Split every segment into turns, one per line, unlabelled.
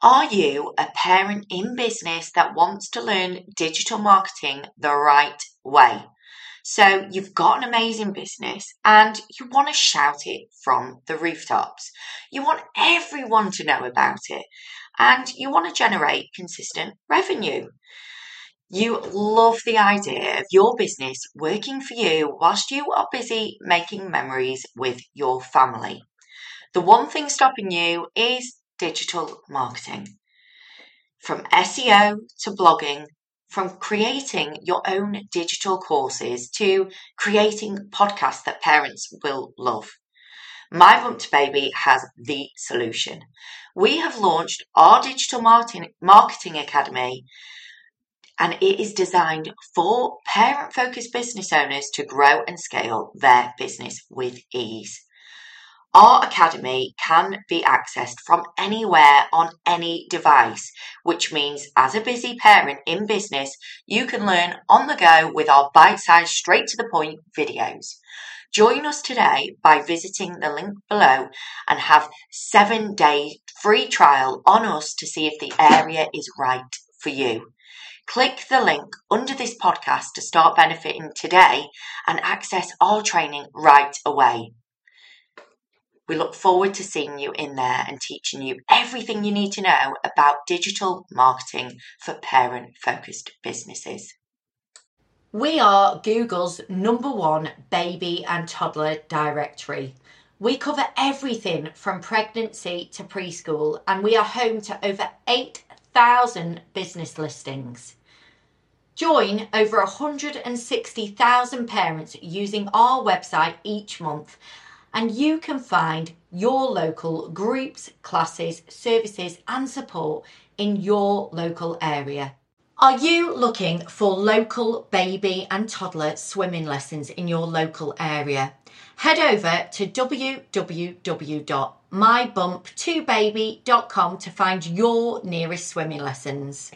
Are you a parent in business that wants to learn digital marketing the right way? So you've got an amazing business and you want to shout it from the rooftops. You want everyone to know about it and you want to generate consistent revenue. You love the idea of your business working for you whilst you are busy making memories with your family. The one thing stopping you is digital marketing. From SEO to blogging, from creating your own digital courses to creating podcasts that parents will love. My Bump to Baby has the solution. We have launched our digital marketing, marketing academy and it is designed for parent focused business owners to grow and scale their business with ease. Our Academy can be accessed from anywhere on any device, which means as a busy parent in business, you can learn on the go with our bite sized, straight to the point videos. Join us today by visiting the link below and have seven day free trial on us to see if the area is right for you. Click the link under this podcast to start benefiting today and access our training right away. We look forward to seeing you in there and teaching you everything you need to know about digital marketing for parent focused businesses. We are Google's number one baby and toddler directory. We cover everything from pregnancy to preschool, and we are home to over 8,000 business listings. Join over 160,000 parents using our website each month and you can find your local groups, classes, services, and support in your local area. Are you looking for local baby and toddler swimming lessons in your local area? Head over to www.mybump2baby.com to find your nearest swimming lessons.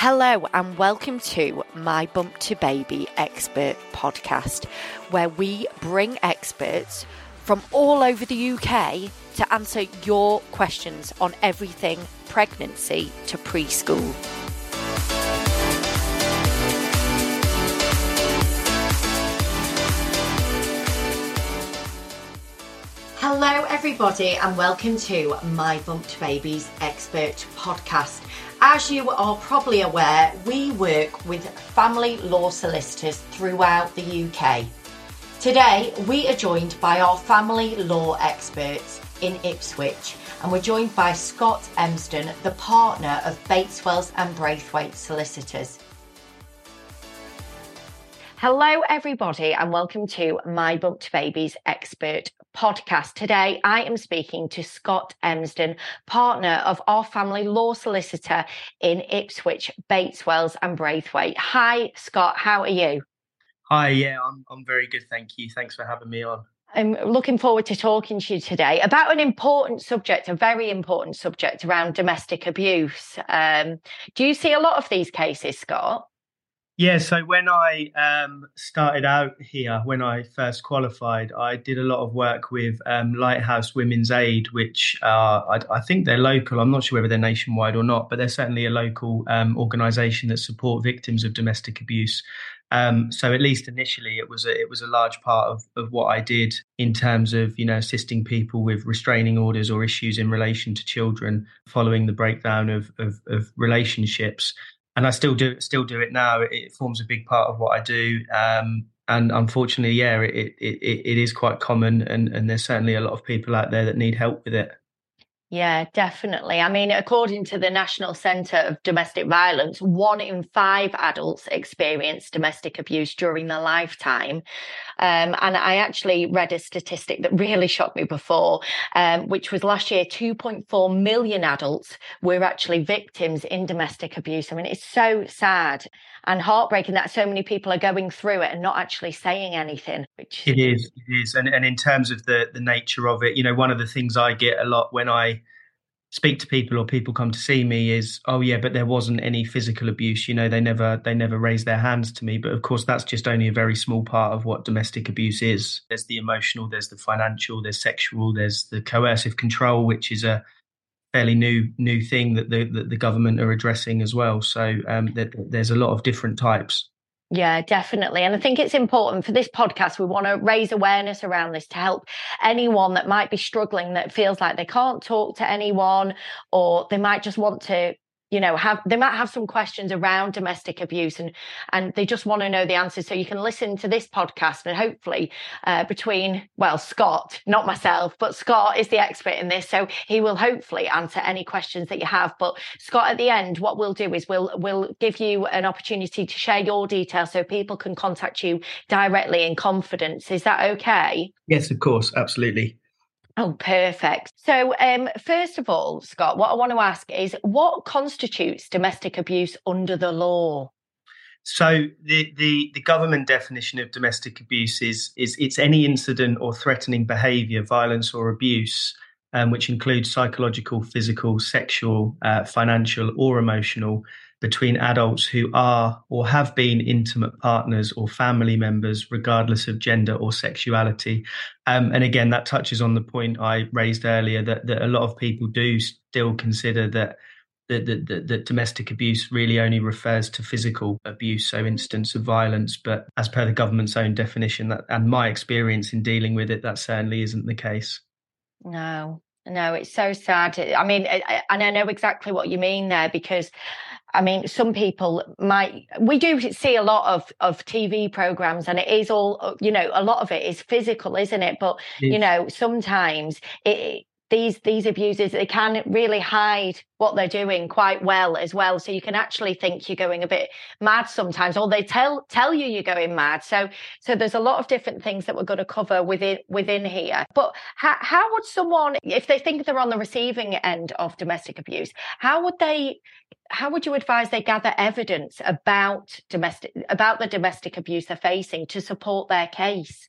Hello, and welcome to my Bump to Baby Expert podcast, where we bring experts from all over the UK to answer your questions on everything pregnancy to preschool. Everybody, and welcome to my Bump to Baby's Expert podcast. As you are probably aware, we work with family law solicitors throughout the UK. Today, we are joined by our family law experts in Ipswich, and we're joined by Scott Emsden, the partner of Bates Wells and Braithwaite Solicitors. Hello, everybody, and welcome to My Bump to Babies Expert podcast. Today, I am speaking to Scott Emsden, partner of our family law solicitor in Ipswich, Bates Wells, and Braithwaite. Hi, Scott, how are you?
Hi, yeah, I'm, I'm very good. Thank you. Thanks for having me on.
I'm looking forward to talking to you today about an important subject, a very important subject around domestic abuse. Um, do you see a lot of these cases, Scott?
Yeah, so when I um, started out here, when I first qualified, I did a lot of work with um, Lighthouse Women's Aid, which uh, I, I, think they're local. I'm not sure whether they're nationwide or not, but they're certainly a local um, organisation that support victims of domestic abuse. Um, so at least initially, it was a, it was a large part of, of what I did in terms of you know assisting people with restraining orders or issues in relation to children following the breakdown of, of, of relationships and I still do still do it now. It, forms a big part of what I do. Um, and unfortunately, yeah, it, it, it, it is quite common, and, and there's certainly a lot of people out there that need help with it.
Yeah, definitely. I mean, according to the National Centre of Domestic Violence, one in five adults experience domestic abuse during their lifetime. Um, and I actually read a statistic that really shocked me before, um, which was last year 2.4 million adults were actually victims in domestic abuse. I mean, it's so sad and heartbreaking that so many people are going through it and not actually saying anything.
Which it is, it is, and and in terms of the the nature of it, you know, one of the things I get a lot when I speak to people or people come to see me is oh yeah but there wasn't any physical abuse you know they never they never raised their hands to me. But of course that's just only a very small part of what domestic abuse is. There's the emotional there's the financial there's sexual there's the coercive control which is a fairly new new thing that the that the government are addressing as well. So um, there's a lot of different types
yeah, definitely. And I think it's important for this podcast. We want to raise awareness around this to help anyone that might be struggling that feels like they can't talk to anyone or they might just want to you know have they might have some questions around domestic abuse and and they just want to know the answers. So you can listen to this podcast and hopefully uh, between well scott not myself but scott is the expert in this so he will hopefully answer any questions that you have. But scott at the end what we'll do is we'll we'll give you an opportunity to share your details so people can contact you directly in confidence. Is that okay?
Yes of course. Absolutely
Oh, perfect. So, um, first of all, Scott, what I want to ask is what constitutes domestic abuse under the law?
So, the, the, the government definition of domestic abuse is, is it's any incident or threatening behaviour, violence or abuse, um, which includes psychological, physical, sexual, uh, financial, or emotional between adults who are or have been intimate partners or family members, regardless of gender or sexuality. Um, and again, that touches on the point I raised earlier that, that a lot of people do still consider that. That, that, that, domestic abuse really only refers to physical abuse, so instance of violence. But as per the government's own definition, that and my experience in dealing with it, that certainly isn't the case.
No, no, it's so sad. I mean, and I know exactly what you mean there because I mean, some people might, we do see a lot of, of TV programs and it is all, you know, a lot of it is physical, isn't it? But, yes. you know, sometimes it, these these abusers they can really hide what they're doing quite well as well. So you can actually think you're going a bit mad sometimes or they tell tell you you're going mad. So so there's a lot of different things that we're going to cover within within here. But how, how would someone if they think they're on the receiving end of domestic abuse how would they how would you advise they gather evidence about domestic about the domestic abuse they're facing to support their case?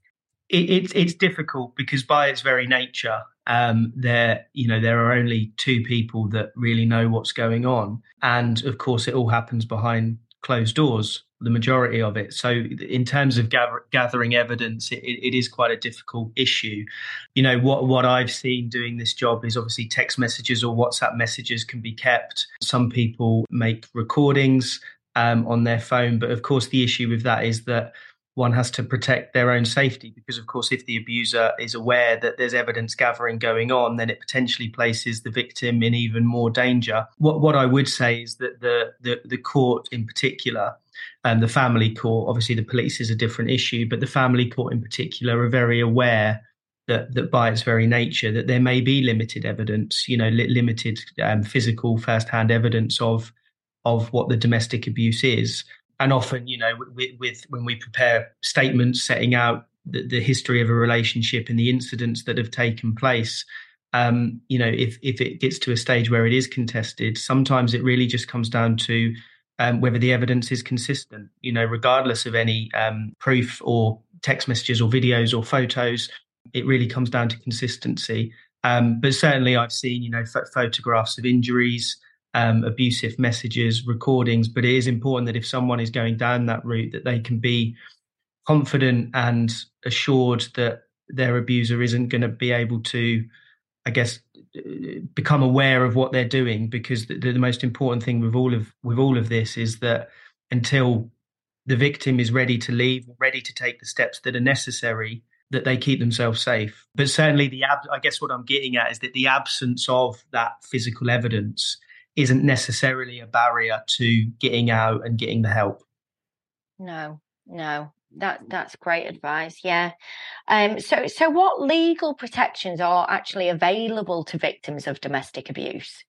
It, it's it's difficult because by its very nature um, there you know there are only two people that really know what's going on. And of course it all happens behind closed doors the majority of it. So in terms of gather, gathering evidence it, it is quite a difficult issue. You know what what i've seen doing this job is obviously text messages or whatsapp messages can be kept. Some people make recordings um, on their phone. But of course the issue with that is that one has to protect their own safety because, of course, if the abuser is aware that there's evidence gathering going on, then it potentially places the victim in even more danger. What what I would say is that the the, the court in particular and the family court, obviously the police is a different issue, but the family court in particular are very aware that, that by its very nature that there may be limited evidence, you know, li- limited um, physical first-hand evidence of of what the domestic abuse is and often, you know, with, with when we prepare statements setting out the, the, history of a relationship and the incidents that have taken place, um, you know, if if it gets to a stage where it is contested, sometimes it really just comes down to um, whether the evidence is consistent. You know, regardless of any um, proof or text messages or videos or photos, it really comes down to consistency. Um, but certainly, I've seen you know photographs of injuries um, abusive messages, recordings. But it is important that if someone is going down that route, that they can be confident and assured that their abuser isn't going to be able to, I guess, become aware of what they're doing. Because the, the most important thing with all of with all of this is that until the victim is ready to leave, ready to take the steps that are necessary, that they keep themselves safe. But certainly, the ab- I guess what I'm getting at is that the absence of that physical evidence isn't necessarily a barrier to getting out and getting the help.
No, no. That that's great advice. Yeah. Um so so what legal protections are actually available to victims of domestic abuse?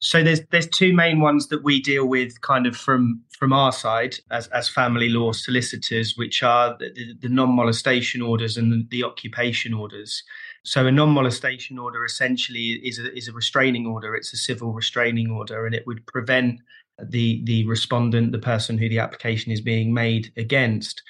So there's there's two main ones that we deal with kind of from from our side as as family law solicitors, which are the, the, the non-molestation orders and the, the occupation orders. So a non-molestation order essentially is a, is a restraining order. It's a civil restraining order, and it would prevent the the respondent, the person who the application is being made against,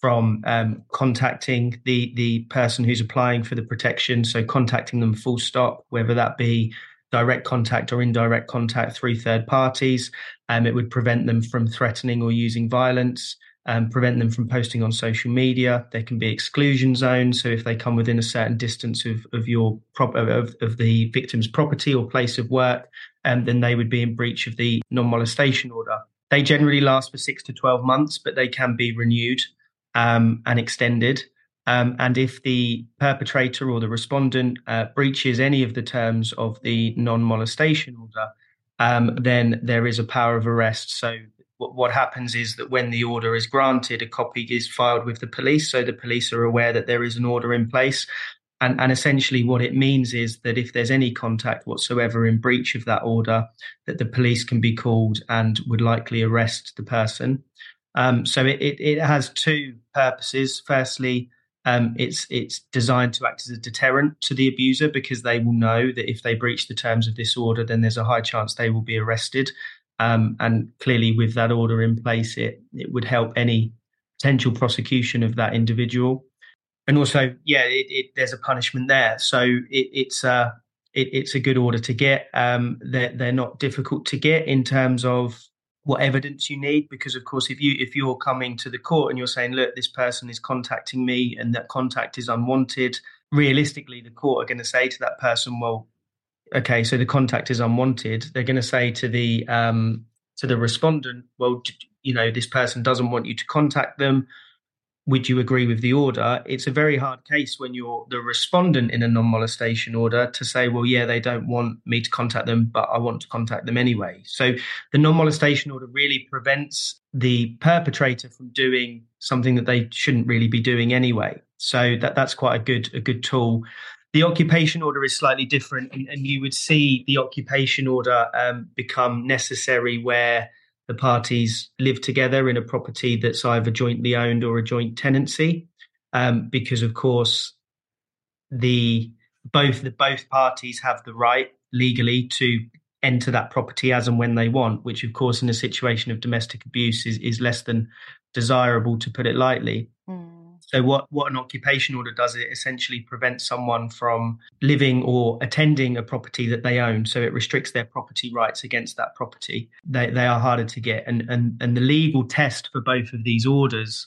from um, contacting the the person who's applying for the protection. So contacting them full stop, whether that be direct contact or indirect contact through third parties. Um, it would prevent them from threatening or using violence um, prevent them from posting on social media. There can be exclusion zones. So if they come within a certain distance of, of your prop, of, of the victim's property or place of work, um, then they would be in breach of the non-molestation order. They generally last for six to 12 months, but they can be renewed um, and extended. Um, and if the perpetrator or the respondent uh, breaches any of the terms of the non molestation order, um, then there is a power of arrest. So what, what happens is that when the order is granted, a copy is filed with the police, so the police are aware that there is an order in place. And, and essentially, what it means is that if there's any contact whatsoever in breach of that order, that the police can be called and would likely arrest the person. Um, so it, it, it, has two purposes. Firstly, um, it's it's designed to act as a deterrent to the abuser because they will know that if they breach the terms of this order, then there's a high chance they will be arrested. Um, and clearly, with that order in place, it it would help any potential prosecution of that individual. And also, yeah, it, it, there's a punishment there, so it's a it's a good order to get. Um, they're they're not difficult to get in terms of what evidence you need, because of course, if you if you're coming to the court and you're saying, look, this person is contacting me, and that contact is unwanted, realistically, the court are going to say to that person, well, okay, so the contact is unwanted, they're going to say to the um, to the respondent, well, you know, this person doesn't want you to contact them. Would you agree with the order? It's a very hard case when you're the respondent in a non molestation order to say, well, yeah, they don't want me to contact them, but I want to contact them anyway. So the non molestation order really prevents the perpetrator from doing something that they shouldn't really be doing anyway. So that that's quite a good a good tool. The occupation order is slightly different, and, and you would see the occupation order um, become necessary where the parties live together in a property that's either jointly owned or a joint tenancy, um, because of course the both the both parties have the right legally to enter that property as and when they want, which of course in a situation of domestic abuse is, is less than desirable to put it lightly. So what what an occupation order does it essentially prevents someone from living or attending a property that they own. So it restricts their property rights against that property. They they are harder to get, and and and the legal test for both of these orders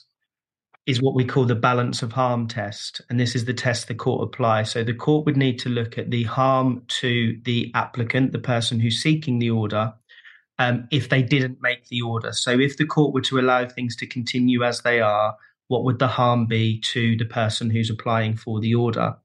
is what we call the balance of harm test. And this is the test the court applies. So the court would need to look at the harm to the applicant, the person who's seeking the order, um, if they didn't make the order. So if the court were to allow things to continue as they are, what would the harm be to the person who's applying for the order?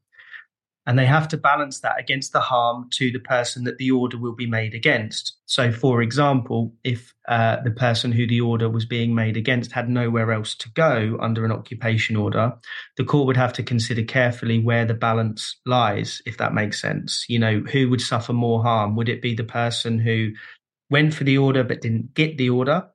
And they have to balance that against the harm to the person that the order will be made against. So, for example, if uh, the person who the order was being made against had nowhere else to go under an occupation order, the court would have to consider carefully where the balance lies, if that makes sense. You know, who would suffer more harm? Would it be the person who went for the order but didn't get the order?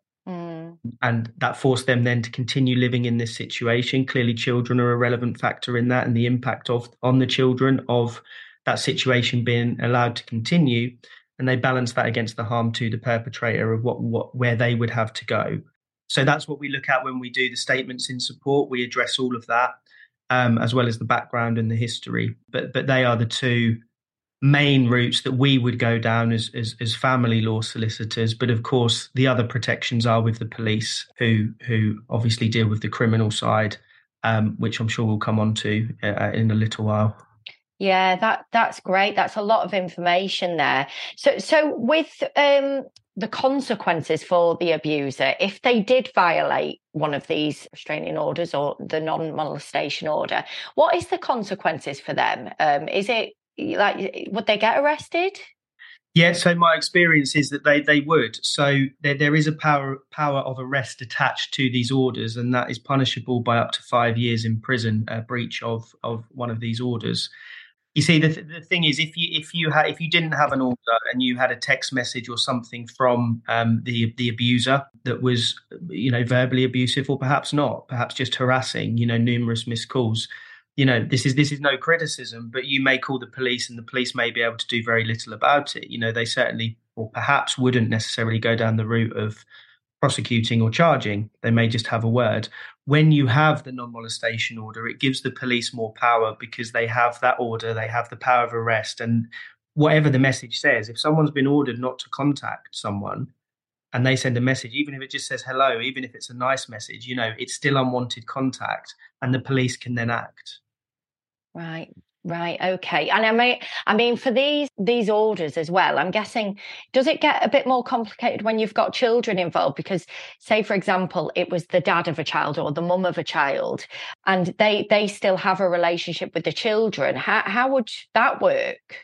And that forced them then to continue living in this situation. Clearly, children are a relevant factor in that, and the impact of on the children of that situation being allowed to continue. And they balance that against the harm to the perpetrator of what, what where they would have to go. So that's what we look at when we do the statements in support. We address all of that, um, as well as the background and the history. But but they are the two main routes that we would go down as, as, as family law solicitors. But of course, the other protections are with the police, who who obviously deal with the criminal side, um, which I'm sure we'll come on to uh, in a little while.
Yeah, that that's great. That's a lot of information there. So so with um, the consequences for the abuser if they did violate one of these restraining orders or the non-molestation order what is the consequences for them um, is it like would they get arrested?
Yeah, so my experience is that they, they would. So there, there is a power power of arrest attached to these orders, and that is punishable by up to five years in prison, a breach of, of one of these orders. You see, the, th- the thing is, if you if you had if you didn't have an order and you had a text message or something from um, the the abuser that was, you know, verbally abusive or perhaps not, perhaps just harassing, you know, numerous missed calls, you know this is this is no criticism but you may call the police and the police may be able to do very little about it. You know they certainly or perhaps wouldn't necessarily go down the route of prosecuting or charging. They may just have a word. When you have the non-molestation order it gives the police more power because they have that order they have the power of arrest and whatever the message says, if someone's been ordered not to contact someone and they send a message, even if it just says hello, even if it's a nice message, you know, it's still unwanted contact and the police can then act.
Right. Right. Okay. And I mean, I mean, for these these orders as well, I'm guessing does it get a bit more complicated when you've got children involved? Because, say, for example, it was the dad of a child or the mum of a child, and they they still have a relationship with the children. How how would that work?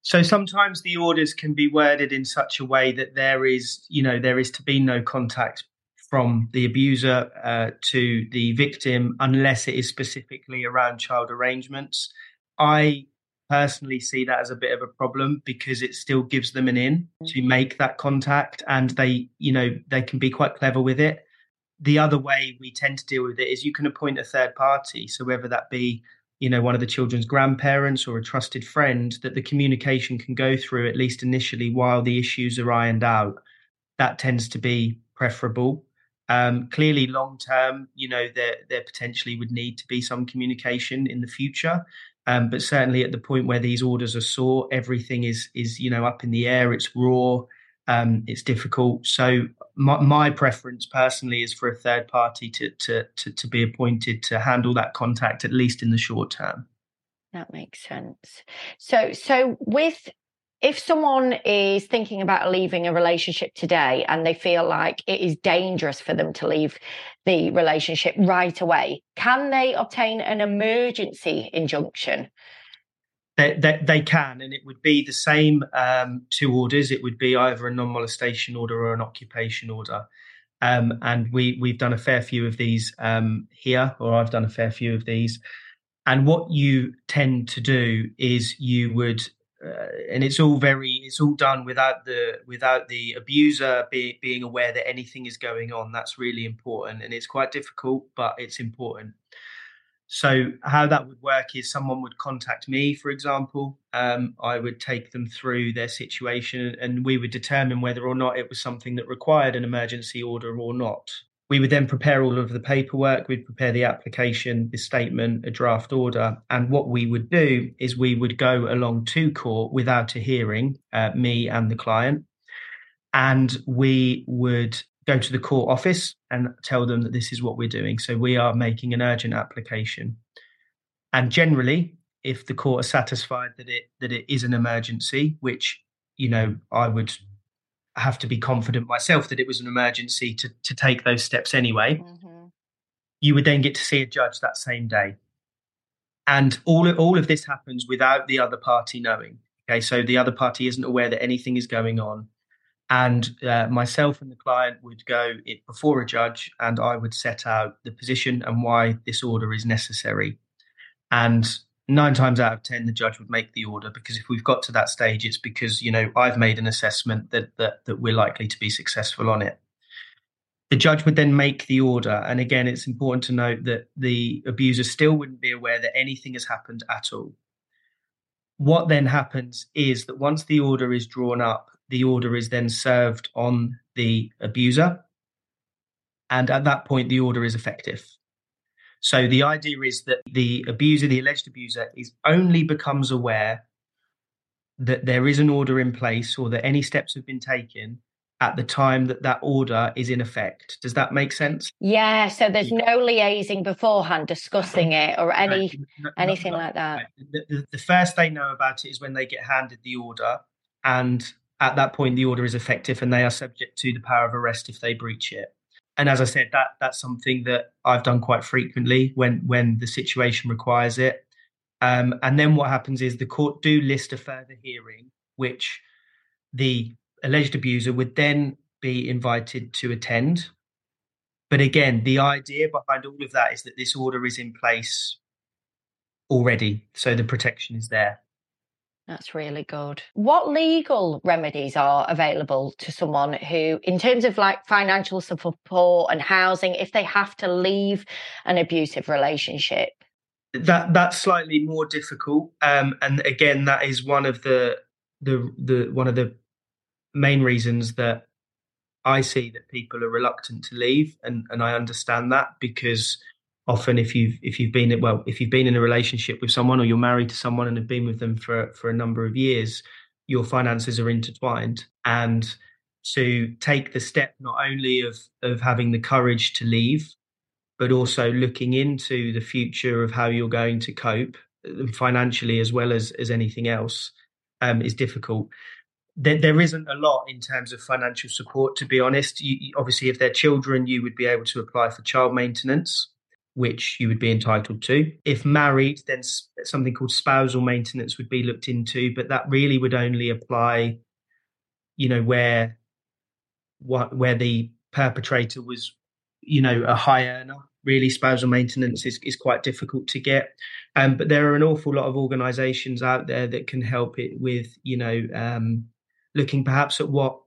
So sometimes the orders can be worded in such a way that there is, you know, there is to be no contact from the abuser uh, to the victim unless it is specifically around child arrangements. I personally see that as a bit of a problem because it still gives them an in to mm-hmm. make that contact and they you know they can be quite clever with it the other way we tend to deal with it is you can appoint a third party so whether that be you know one of the children's grandparents or a trusted friend that the communication can go through at least initially while the issues are ironed out that tends to be preferable um, clearly long term you know there there potentially would need to be some communication in the future um, but certainly at the point where these orders are sought, everything is is you know up in the air. It's raw. Um, it's difficult. So my, my, preference personally is for a third party to, to to to be appointed to handle that contact at least in the short term.
That makes sense. So so with if someone is thinking about leaving a relationship today and they feel like it is dangerous for them to leave the relationship right away, can they obtain an emergency injunction?
They, they, they can, and it would be the same um, two orders. It would be either a non molestation order or an occupation order. Um, and we, we've done a fair few of these um, here, or I've done a fair few of these. And what you tend to do is you would uh, and it's all very it's all done without the without the abuser be, being aware that anything is going on. That's really important. And it's quite difficult but it's important. So how that would work is someone would contact me for example. Um, i would take them through their situation and we would determine whether or not it was something that required an emergency order or not we would then prepare all of the paperwork, we'd prepare the application, the statement, a draft order. And what we would do is we would go along to court without a hearing, uh, me and the client. And we would go to the court office and tell them that this is what we're doing. So we are making an urgent application. And generally, if the court are satisfied that it that it is an emergency, which you know I would have to be confident myself that it was an emergency to, to take those steps anyway. Mm-hmm. You would then get to see a judge that same day. And all of, all of this happens without the other party knowing. Okay, so the other party isn't aware that anything is going on. And uh, myself and the client would go it before a judge, and I would set out the position and why this order is necessary. And nine times out of ten the judge would make the order because if we've got to that stage it's because you know i've made an assessment that that, that we're likely to be successful on it. The judge would then make the order and again it's important to note that the abuser still wouldn't be aware that anything has happened at all. What then happens is that once the order is drawn up the order is then served on the abuser and at that point the order is effective so the idea is that the abuser, the alleged abuser, is only becomes aware that there is an order in place or that any steps have been taken at the time that that order is in effect. Does that make sense?
Yeah. So there's no liaising beforehand, discussing it or any no, no, anything no, like that.
The, the first they know about it is when they get handed the order, and at that point the order is effective, and they are subject to the power of arrest if they breach it and as I said, that that's something that I've done quite frequently when when the situation requires it. Um, and then what happens is the court do list a further hearing, which the alleged abuser would then be invited to attend. But again, the idea behind all of that is that this order is in place already, so the protection is there.
That's really good. What legal remedies are available to someone who, in terms of like financial support and housing, if they have to leave an abusive relationship?
That that's slightly more difficult, um, and again, that is one of the the the one of the main reasons that I see that people are reluctant to leave, and and I understand that because often if you've if you've been well if you've been in a relationship with someone or you're married to someone and have been with them for for a number of years your finances are intertwined. And to take the step not only of of having the courage to leave but also looking into the future of how you're going to cope uh, financially as well as as anything else um, is difficult. There, there isn't a lot in terms of financial support to be honest. You, obviously if they're children you would be able to apply for child maintenance which you would be entitled to. If married, then something called spousal maintenance would be looked into, but that really would only apply, you know, where what where the perpetrator was, you know, a high earner. Really, spousal maintenance is, is quite difficult to get. Um, but there are an awful lot of organisations out there that can help it with, you know, um, looking perhaps at what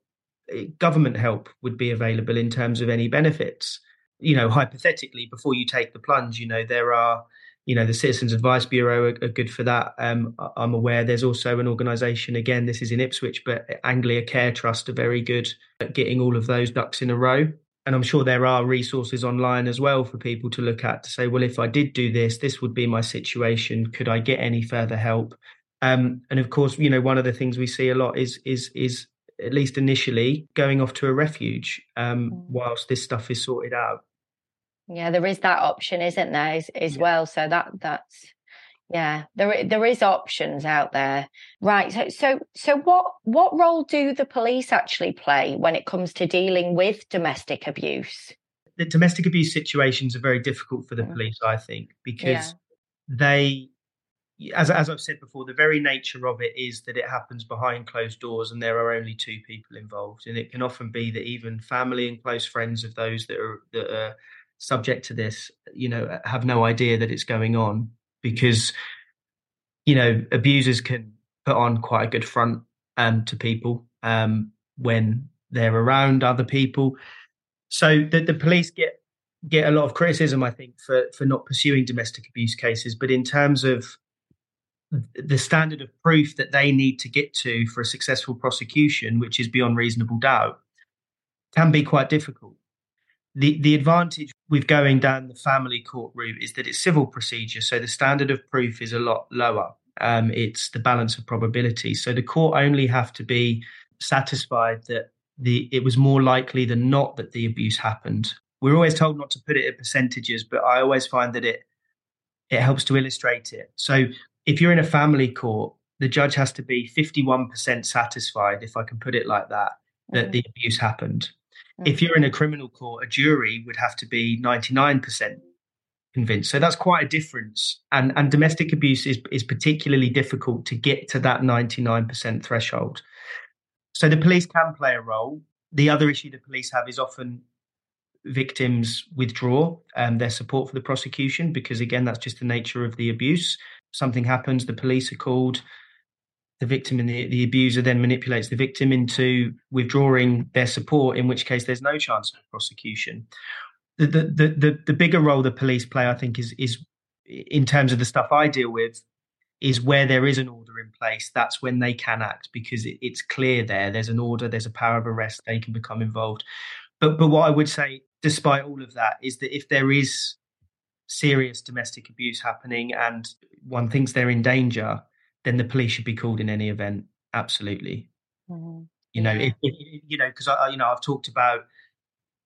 eh, government help would be available in terms of any benefits you know, hypothetically, before you take the plunge, you know, there are, you know, the Citizens Advice Bureau are, are good for that. Um, I'm aware there's also an organisation, again, this is in Ipswich, but Anglia Care Trust are very good at getting all of those ducks in a row. And I'm sure there are resources online as well for people to look at to say, well, if I did do this, this would be my situation. Could I get any further help? Um, and of course, you know, one of the things we see a lot is is is at least initially, going off to a refuge um, mm. whilst this stuff is sorted out.
Yeah, there is that option, isn't there, as, as yeah. well? So that that's yeah, there there is options out there, right? So so so what what role do the police actually play when it comes to dealing with domestic abuse?
The domestic abuse situations are very difficult for the mm. police, I think, because yeah. they as as I've said before, the very nature of it is that it happens behind closed doors, and there are only two people involved. And it can often be that even family and close friends of those that are that are subject to this, you know, have no idea that it's going on because, you know, abusers can put on quite a good front um, to people um, when they're around other people. So the, the police get get a lot of criticism, I think, for for not pursuing domestic abuse cases. But in terms of the standard of proof that they need to get to for a successful prosecution, which is beyond reasonable doubt, can be quite difficult. The the advantage with going down the family court route is that it's civil procedure, so the standard of proof is a lot lower. Um, it's the balance of probability. So the court only have to be satisfied that the it was more likely than not that the abuse happened. We're always told not to put it in percentages, but I always find that it it helps to illustrate it. So if you're in a family court, the judge has to be 51% satisfied, if I can put it like that, that mm-hmm. the abuse happened. Mm-hmm. If you're in a criminal court, a jury would have to be 99% convinced. So that's quite a difference. And and domestic abuse is, is particularly difficult to get to that 99% threshold. So the police can play a role. The other issue the police have is often victims withdraw um, their support for the prosecution because again that's just the nature of the abuse something happens, the police are called, the victim and the, the abuser then manipulates the victim into withdrawing their support, in which case there's no chance of prosecution. The, the, the, the, the bigger role the police play, I think, is, is in terms of the stuff I deal with, is where there is an order in place. That's when they can act because it, it's clear there. There's an order, there's a power of arrest, they can become involved. But but what I would say, despite all of that, is that if there is serious domestic abuse happening and one thinks they're in danger, then the police should be called in any event. Absolutely. Mm-hmm. You know, yeah. if, if, you know, because I, you know, I've talked about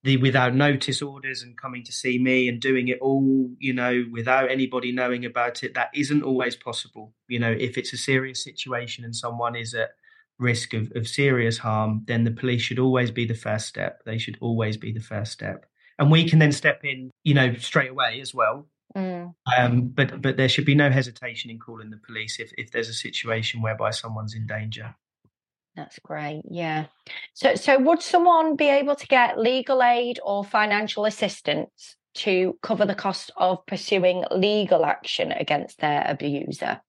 the without notice orders and coming to see me and doing it all, you know, without anybody knowing about it. That isn't always possible. You know, if it's a serious situation and someone is at risk of, of serious harm, then the police should always be the first step. They should always be the first step and we can then step in, you know, straight away as well. Mm. Um, but but there should be no hesitation in calling the police if if there's a situation whereby someone's in danger.
That's great. Yeah. So so would someone be able to get legal aid or financial assistance to cover the cost of pursuing legal action against their abuser?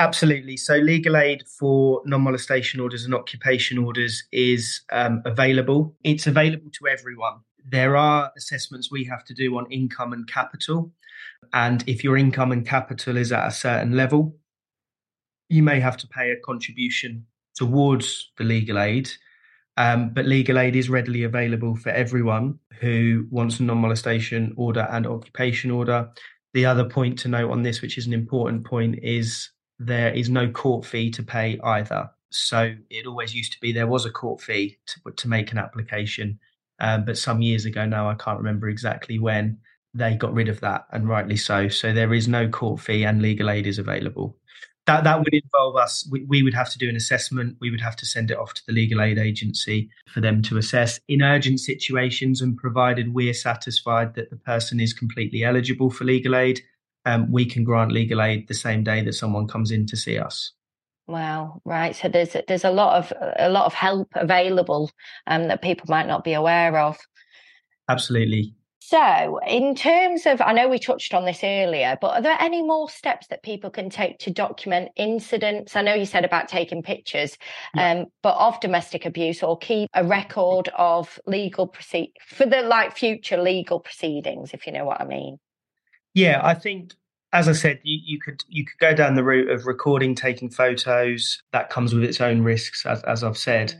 Absolutely. So, legal aid for non molestation orders and occupation orders is um, available. It's available to everyone. There are assessments we have to do on income and capital. And if your income and capital is at a certain level, you may have to pay a contribution towards the legal aid. Um, but legal aid is readily available for everyone who wants a non molestation order and occupation order. The other point to note on this, which is an important point, is there is no court fee to pay either. So it always used to be there was a court fee to, to make an application. Um, but some years ago now, I can't remember exactly when, they got rid of that, and rightly so. So there is no court fee, and legal aid is available. That that would involve us. We, we would have to do an assessment. We would have to send it off to the legal aid agency for them to assess in urgent situations, and provided we're satisfied that the person is completely eligible for legal aid, um, we can grant legal aid the same day that someone comes in to see us.
Wow, right. So there's there's a lot of a lot of help available um, that people might not be aware of.
Absolutely.
So, in terms of, I know we touched on this earlier, but are there any more steps that people can take to document incidents? I know you said about taking pictures, yeah. um, but of domestic abuse or keep a record of legal proceed for the like future legal proceedings, if you know what I mean.
Yeah, I think as I said, you, you, could you could go down the route of recording, taking photos. That comes with its own risks, as, as I've said.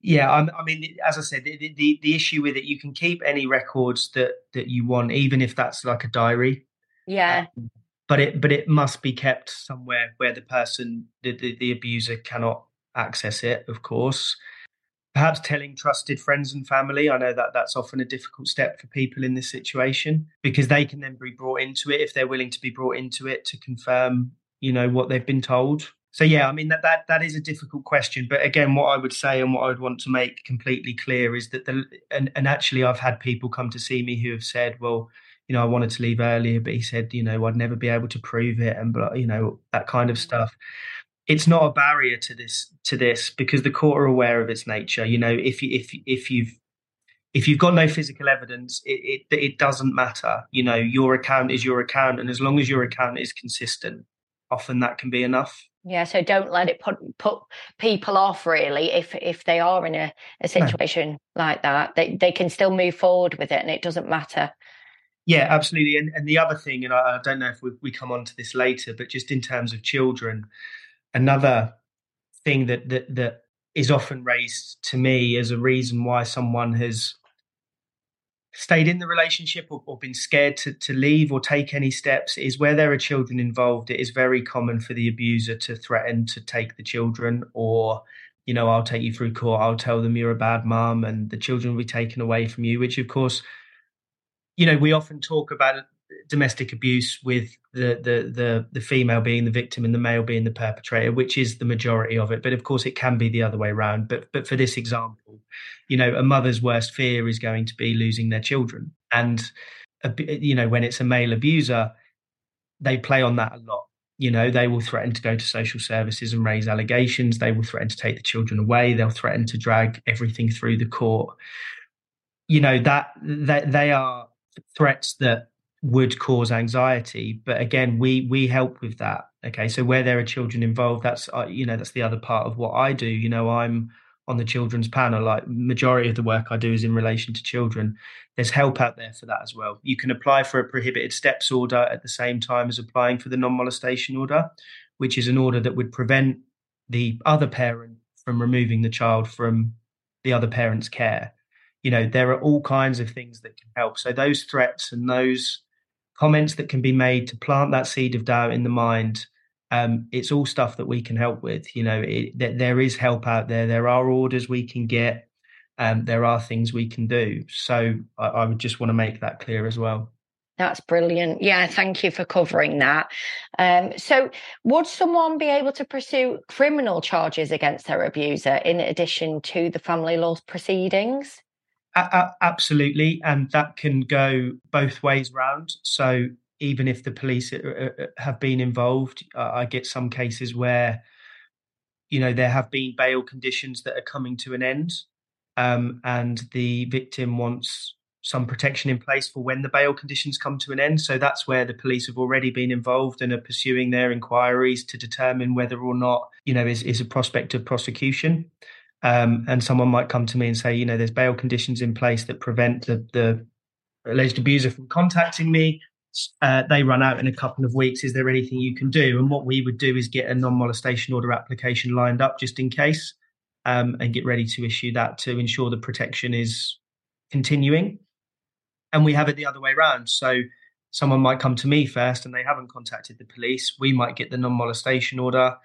Yeah, I'm, i mean, as I said, the, the, the issue with it, you can keep any records that that you want, even if that's like a diary.
Yeah.
Um, but it but it must be kept somewhere where the person, the, the, the abuser, cannot access it. Of course, perhaps telling trusted friends and family. I know that that's often a difficult step for people in this situation because they can then be brought into it if they're willing to be brought into it to confirm, you know, what they've been told. So yeah, I mean that that that is a difficult question. But again, what I would say and what I would want to make completely clear is that the and, and actually I've had people come to see me who have said, well, you know, I wanted to leave earlier, but he said, you know, I'd never be able to prove it and you know, that kind of stuff it's not a barrier to this to this because the court are aware of its nature. You know, if you if if you've if you've got no physical evidence, it, it, it doesn't matter. You know, your account is your account, and as long as your account is consistent, often that can be enough.
Yeah, so don't let it put put people off. Really, if if they are in a, a situation no. like that, they they can still move forward with it, and it doesn't matter.
Yeah, absolutely. And and the other thing, and I, I don't know if we, we come on to this later, but just in terms of children, another thing that that that is often raised to me as a reason why someone has stayed in the relationship or, or, been scared to, to leave or take any steps is where there are children involved it is very common for the abuser to threaten to take the children or you know i'll take you through court i'll tell them you're a bad mom and the children will be taken away from you which of course you know we often talk about domestic abuse with the, the the the female being the victim and the male being the perpetrator, which is the majority of it. But of course, it can be the other way around. But but for this example, you know, a mother's worst fear is going to be losing their children, and you know, when it's a male abuser, they play on that a lot. You know, they will threaten to go to social services and raise allegations. They will threaten to take the children away. They'll threaten to drag everything through the court. You know that that they are threats that would cause anxiety but again we we help with that okay? So where there are children involved that's uh, you know that's the other part of what i do you know i'm on the children's panel like majority of the work i do is in relation to children. There's help out there for that as well. You can apply for a prohibited steps order at the same time as applying for the non-molestation order which is an order that would prevent the other parent from removing the child from the other parent's care. You know there are all kinds of things that can help. So those threats and those comments that can be made to plant that seed of doubt in the mind um, it's all stuff that we can help with you know it, that there is help out there there are orders we can get um, there are things we can do so I, I would just want to make that clear as well
that's brilliant. Yeah, thank you for covering that. Um, so, would someone be able to pursue criminal charges against their abuser in addition to the family law proceedings?
Absolutely, and that can go both ways round. So even if the police uh, uh, uh, have been involved, I get some cases where you know there have been bail conditions that are coming to an end, um, and the victim wants some protection in place for when the bail conditions come to an end. So that's where the police have already been involved and are pursuing their inquiries to determine whether or not you know is is a prospect of prosecution. Um, and someone might come to me and say, you know, there's bail conditions in place that prevent the, the alleged abuser from contacting me. Uh, they run out in a couple of weeks. Is there anything you can do? And what we would do is get a non molestation order application lined up just in case um, and get ready to issue that to ensure the protection is continuing. And we have it the other way around. So someone might come to me first and they haven't contacted the police. We might get the non molestation order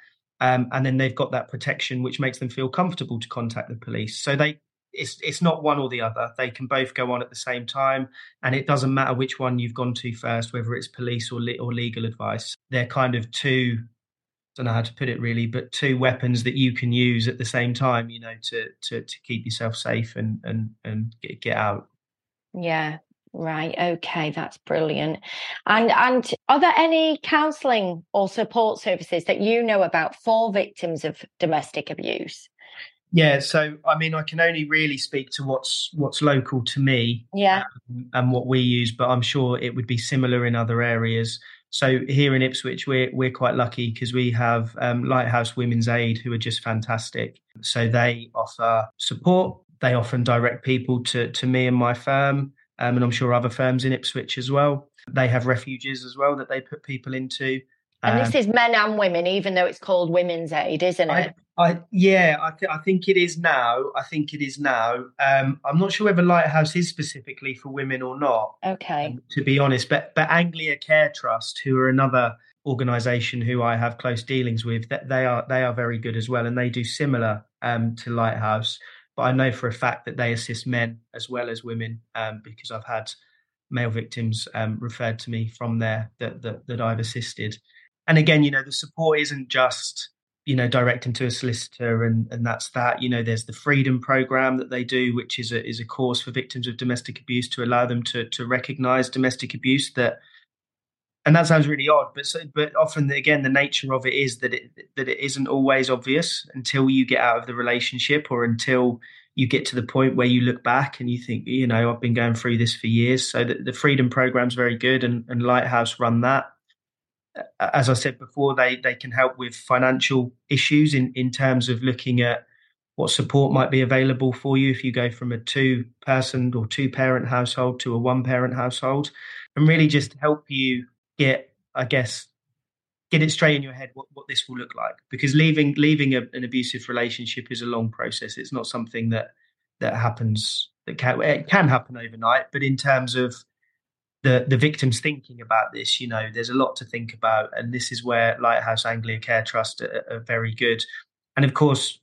um, and then they've got that protection which makes them feel comfortable to contact the police. So they it's it's not one or the other. They can both go on at the same time, and it doesn't matter which one you've gone to first, whether it's police or or legal advice. They're kind of two. I Don't know how to put it really, but two weapons that you can use at the same time. You know, to to to keep yourself safe and and and get, get out.
Yeah, Right. Okay. That's brilliant. And and are there any counselling or support services that you know about for victims of domestic abuse?
Yeah. So I mean, I can only really speak to what's what's local to me.
Yeah.
Um, and what we use, but I'm sure it would be similar in other areas. So here in Ipswich, we're we're quite lucky because we have um, Lighthouse Women's Aid, who are just fantastic. So they offer support. They often direct people to to me and my firm um, and I'm sure other firms in Ipswich as well. They have refuges as well that they put people into.
And um, this is men and women, even though it's called Women's Aid, isn't it?
I, I yeah, I, th- I think it is now. I think it is now. Um, I'm not sure whether Lighthouse is specifically for women or not.
Okay.
Um, to be honest, but but Anglia Care Trust, who are another organisation who I have close dealings with, that they are they are very good as well, and they do similar um, to Lighthouse. But I know for a fact that they assist men as well as women um, because I've had male victims um, referred to me from there that, that, that I've assisted. And again, you know, the support isn't just you know directing to a solicitor and and that's that you know there's the freedom program that they do which is a is a course for victims of domestic abuse to allow them to to recognize domestic abuse that and that sounds really odd but so, but often again the nature of it is that it that it isn't always obvious until you get out of the relationship or until you get to the point where you look back and you think you know i've been going through this for years. So the, the freedom program's very good and, and lighthouse run that. As i said before they they can help with financial issues in in terms of looking at what support might be available for you if you go from a two person or two parent household to a one parent household and really just help you get, I guess, get it straight in your head what, what this will look like. Because leaving leaving a, an abusive relationship is a long process. It's not something that that happens that can it can happen overnight. But in terms of the the victims thinking about this, you know, there's a lot to think about, and this is where Lighthouse Anglia Care Trust are, are very good. And of course,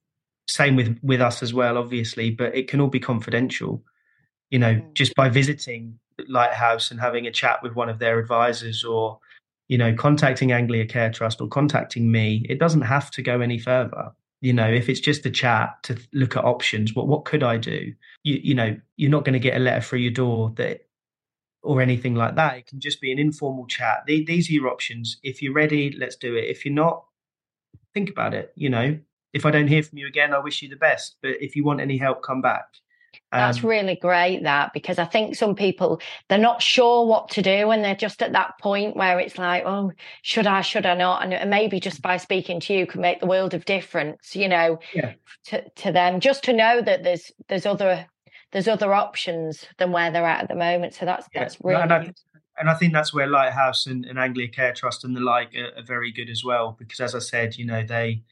same with with us as well, obviously. But it can all be confidential. You know, mm. just by visiting Lighthouse and having a chat with one of their advisors or, you know, contacting Anglia Care Trust or contacting me, it doesn't have to go any further. You know, if it's just a chat to look at options, what what could I do? You, you know, you're not going to get a letter through your door that or anything like that. It can just be an informal chat. These are your options. If you're ready, let's do it. If you're not, think about it. You know, if I don't hear from you again, I wish you the best. But if you want any help, come back.
That's um, really great that because I think some people they're not sure what to do and they're just at that point where it's like, oh, should I, should I not? And maybe just by speaking to you can make the world of difference, you know,
yeah.
to, to them. Just to know that there's there's other there's other options than where they're at at the moment. So that's yeah. that's really
and I, and I think that's where Lighthouse and, and Anglia Care Trust and the like are, are very good as well because as I said, you know, they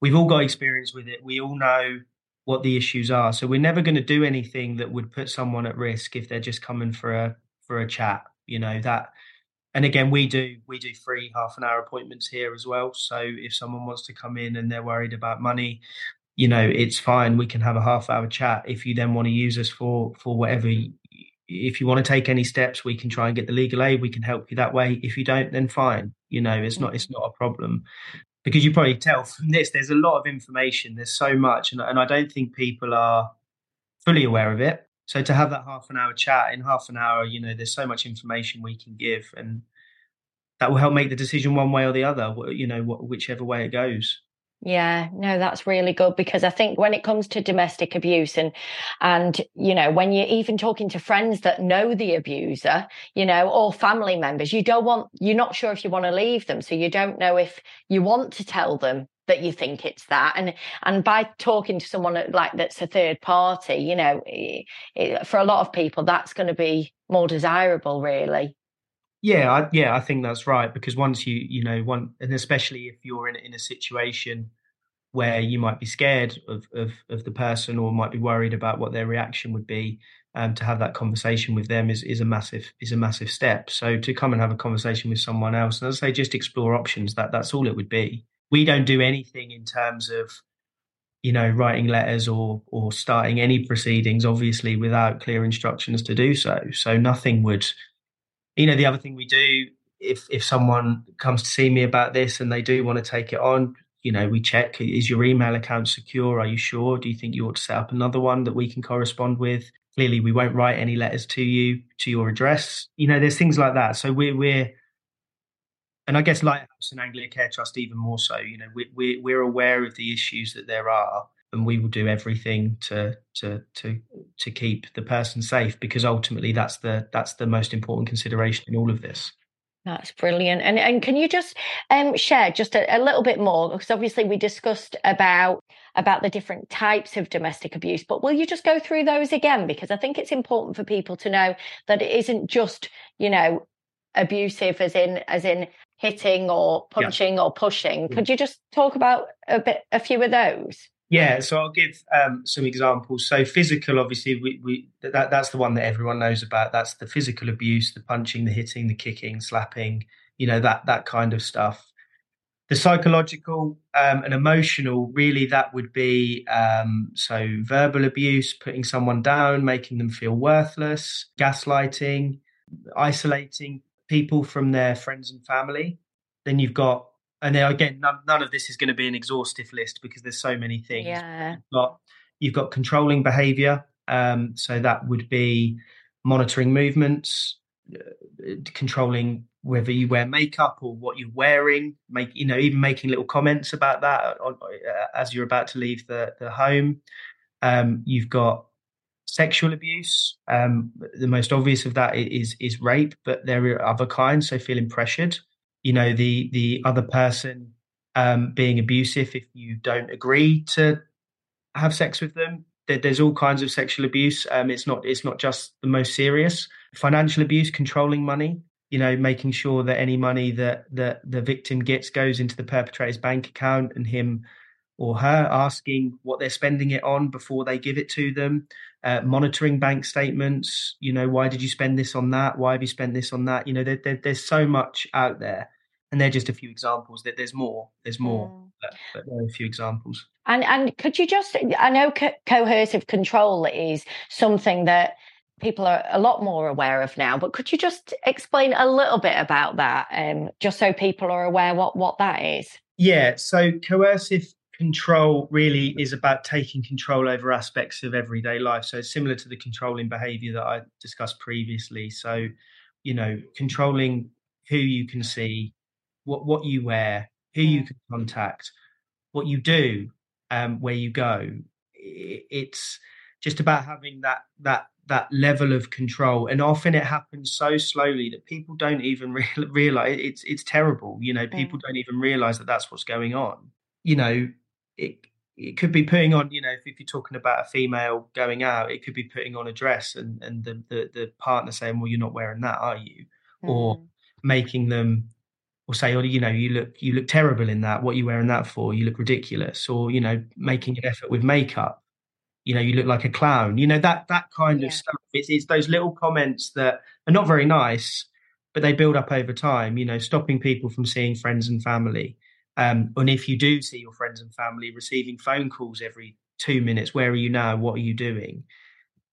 we've all got experience with it. We all know what the issues are. So we're never going to do anything that would put someone at risk if they're just coming for a for a chat. You know that. And again, we do we do free half an hour appointments here as well. So if someone wants to come in and they're worried about money, you know, it's fine. We can have a half hour chat. If you then want to use us for for whatever, if you want to take any steps, we can try and get the legal aid. We can help you that way. If you don't, then fine. You know, it's mm. not it's not a problem because you probably tell from this, there's a lot of information. There's so much, and, and I don't think people are fully aware of it. So to have that half an hour chat in half an hour, you know, there's so much information we can give, and that will help make the decision one way or the other. You know, whichever way it goes.
Yeah, no, that's really good because I think when it comes to domestic abuse and and you know when you're even talking to friends that know the abuser, you know, or family members, you don't want you're not sure if you want to leave them, so you don't know if you want to tell them that you think it's that and and by talking to someone like that's a third party you know it, it, for a lot of people that's going to be more desirable really
yeah, I, yeah, I think that's right because once you, you know, one, and especially if you're in in a situation where you might be scared of of, of the person or might be worried about what their reaction would be, um, to have that conversation with them is is a massive is a massive step. So to come and have a conversation with someone else, and as I say, just explore options. That that's all it would be. we don't do anything in terms of you know writing letters or or starting any proceedings obviously without clear instructions to do so so nothing would you know the other thing we do if if someone comes to see me about this and they do want to take it on you know we check is your email account secure? Are you sure? Do you think you ought to set up another one that we can correspond with? Clearly we won't write any letters to you to your address. You know there's things like that. So we're we're and I guess Lighthouse and Anglia Care Trust even more so. You know, we, we we're aware of the issues that there are, and we will do everything to to to to keep the person safe because ultimately that's the that's the most important consideration in all of this.
That's brilliant. And and can you just um, share just a, a, little bit more? Because obviously we discussed about about the different types of domestic abuse, but will you just go through those again? Because I think it's important for people to know that it isn't just, you know, abusive as in as in hitting or punching yeah. or pushing. Could you just talk about a bit, a few of those?
Yeah, so I'll give um, some examples. So physical, obviously, we, we that that's the one that everyone knows about. That's the physical abuse, the punching, the hitting, the kicking, slapping, you know that that kind of stuff. The psychological um, and emotional, really, that would be um, so verbal abuse, putting someone down, making them feel worthless, gaslighting, isolating people from their friends and family. Then you've got, and then again, none, none of this is going to be an exhaustive list because there's so many things.
Yeah.
You've got, you've got controlling behavior. Um, so that would be monitoring movements, uh, controlling whether you wear makeup or what you're wearing, make you know even making little comments about that on, uh, as you're about to leave the the home. Um, you've got sexual abuse. Um, the most obvious of that is is rape, but there are other kinds. So feeling pressured, you know, the the other person um, being abusive if you don't agree to have sex with them. There, there's all kinds of sexual abuse. Um, it's not it's not just the most serious. Financial abuse, controlling money. You know, making sure that any money that that the victim gets goes into the perpetrator's bank account, and him or her asking what they're spending it on before they give it to them uh, monitoring bank statements. You know, why did you spend this on that? Why have you spent this on that? You know, there, there, there's so much out there, and they're just a few examples. That there's more. There's more, mm. but, but there are a few examples.
And and could you just? I know co- coercive control is something that people are a lot more aware of now. But could you just explain a little bit about that, um, just so people are aware what what that is?
Yeah. So coercive control really is about taking control over aspects of everyday life. So it's similar to the controlling behavior that I discussed previously. So, you know, controlling who you can see, what what you wear, who you can contact, what you do, um, where you go. It's just about having that that that level of control and often it happens so slowly that people don't even re- realize it's it's terrible you know people don't even realize that that's what's going on you know it it could be putting on, you know, if, if, you're talking about a female going out, it could be putting on a dress and, and the, the, the partner saying, well, you're not wearing that, are you? Mm. Or making them or say, oh, you know, you look you look terrible in that. What are you wearing that for? You look ridiculous. Or, you know, making an effort with makeup. You know, you look like a clown. You know, that that kind yeah. of stuff. It's, it's those little comments that are not very nice, but they build up over time, you know, stopping people from seeing friends and family um, and if you do see your friends and family receiving phone calls every two minutes, where are you now? What are you doing?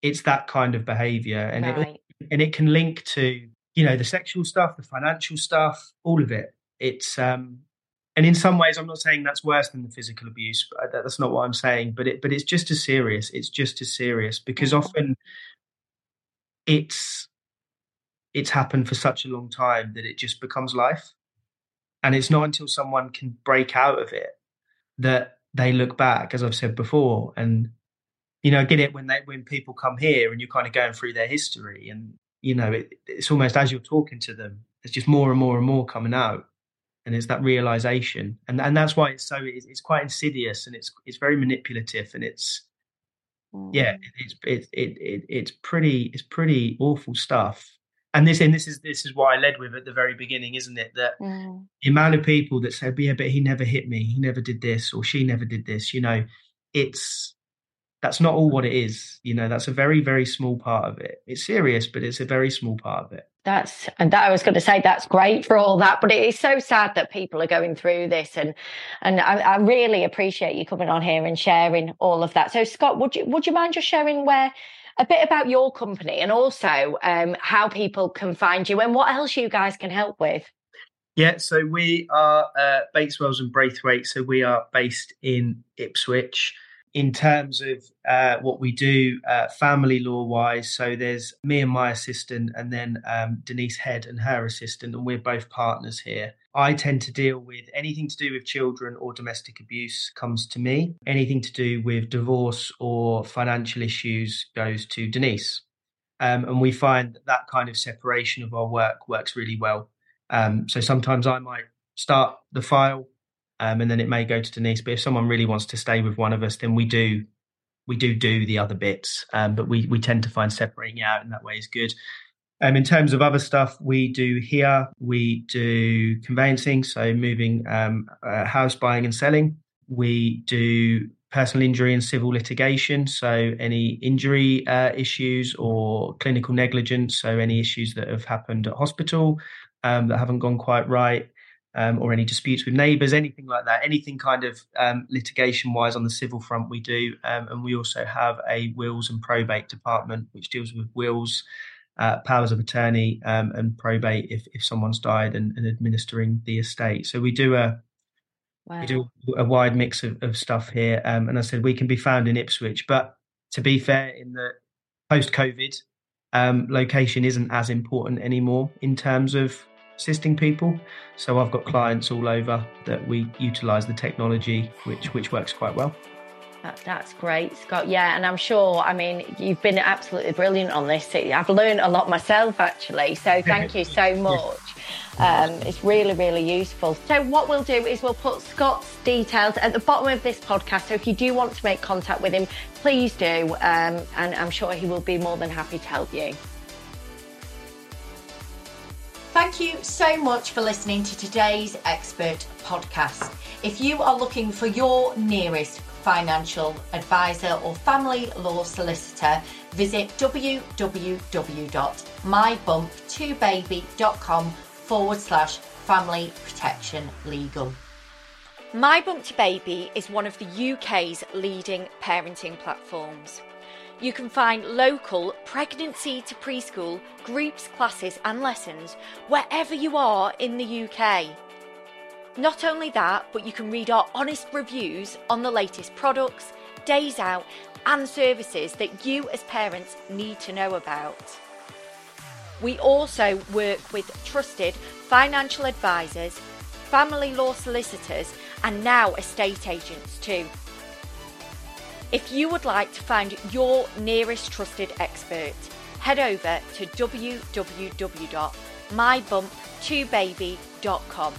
It's that kind of behavior, and right. it and it can link to you know the sexual stuff, the financial stuff, all of it. It's um, and in some ways, I'm not saying that's worse than the physical abuse. That's not what I'm saying, but it but it's just as serious. It's just as serious because often it's it's happened for such a long time that it just becomes life and it's not until someone can break out of it that they look back, as I've said before, and you know, get it when they when people come here and you're kind of going through their history, and you know, it, it's almost as you're talking to them, there's just more and more and more coming out, and it's that realization, and and that's why it's so it's, it's quite insidious and it's it's very manipulative and it's yeah, mm. it's it, it, it it's pretty it's pretty awful stuff and this and this is this is what I led with at the very beginning, isn't it? That mm. the amount of people that said, "Yeah, but he never hit me. He never did this, or she never did this." You know, it's that's not all what it is. You know, that's a very, very small part of it. It's serious, but it's a very small part of it.
That's and that I was going to say that's great for all that, but it is so sad that people are going through this, and and I, I really appreciate you coming on here and sharing all of that. So, Scott, would you would you mind just sharing where a bit about your company and also um, how people can find you and what else you guys can help with?
Yeah, so we are uh, Bates Wells and Braithwaite. So we are based in Ipswich in terms of uh, what we do uh, family law wise. So there's me and my assistant, and then um, Denise Head and her assistant, and we're both partners here. I tend to deal with anything to do with children or domestic abuse comes to me. Anything to do with divorce or financial issues goes to Denise. Um, and we find that, that kind of separation of our work works really well. Um, so sometimes I might start the file um, and then it may go to Denise. But if someone really wants to stay with one of us, then we do we do do the other bits. Um, but we we tend to find separating out in that way is good. Um, in terms of other stuff, we do here we do conveyancing, so moving um, uh, house buying and selling. We do personal injury and civil litigation, so any injury uh, issues or clinical negligence, so any issues that have happened at hospital um, that haven't gone quite right um, or any disputes with neighbours, anything like that, anything kind of um, litigation wise on the civil front, we do. Um, and we also have a wills and probate department, which deals with wills, uh, powers of attorney, um, and probate if, if someone's died and, and, administering the estate. So we do a wow. we do a wide mix of, of stuff here. Um, and I said we can be found in Ipswich, but to be fair, in the post COVID, um, location isn't as important anymore in terms of assisting people. So I've got clients all over that we utilize the technology, which which works quite well.
That, that's great, Scott. Yeah, and I'm sure. I mean, you've been absolutely brilliant on this. I've learned a lot myself, actually. So thank you so much. Um, it's really, really useful. So what we'll do is we'll put Scott's details at the bottom of this podcast. So if you do want to make contact with him, please do, um, and I'm sure he will be more than happy to help you. Thank you so much for listening to today's Expert podcast. If you are looking for your nearest financial advisor or family law solicitor, visit www.mybump2baby.com forward slash family protection legal. My Bump to Baby is one of the UK's leading parenting platforms. You can find local pregnancy to preschool groups, classes, and lessons wherever you are in the UK. Not only that, but you can read our honest reviews on the latest products, days out, and services that you as parents need to know about. We also work with trusted financial advisors, family law solicitors, and now estate agents too. If you would like to find your nearest trusted expert, head over to www.mybump2baby.com.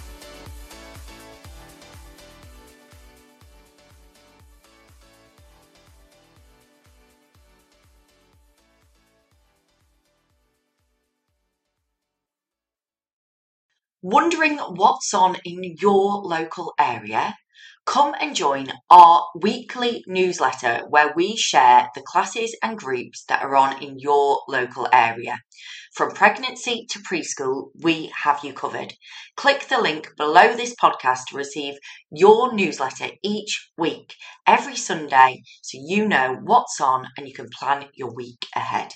Wondering what's on in your local area? Come and join our weekly newsletter where we share the classes and groups that are on in your local area. From pregnancy to preschool, we have you covered. Click the link below this podcast to receive your newsletter each week, every Sunday, so you know what's on and you can plan your week ahead.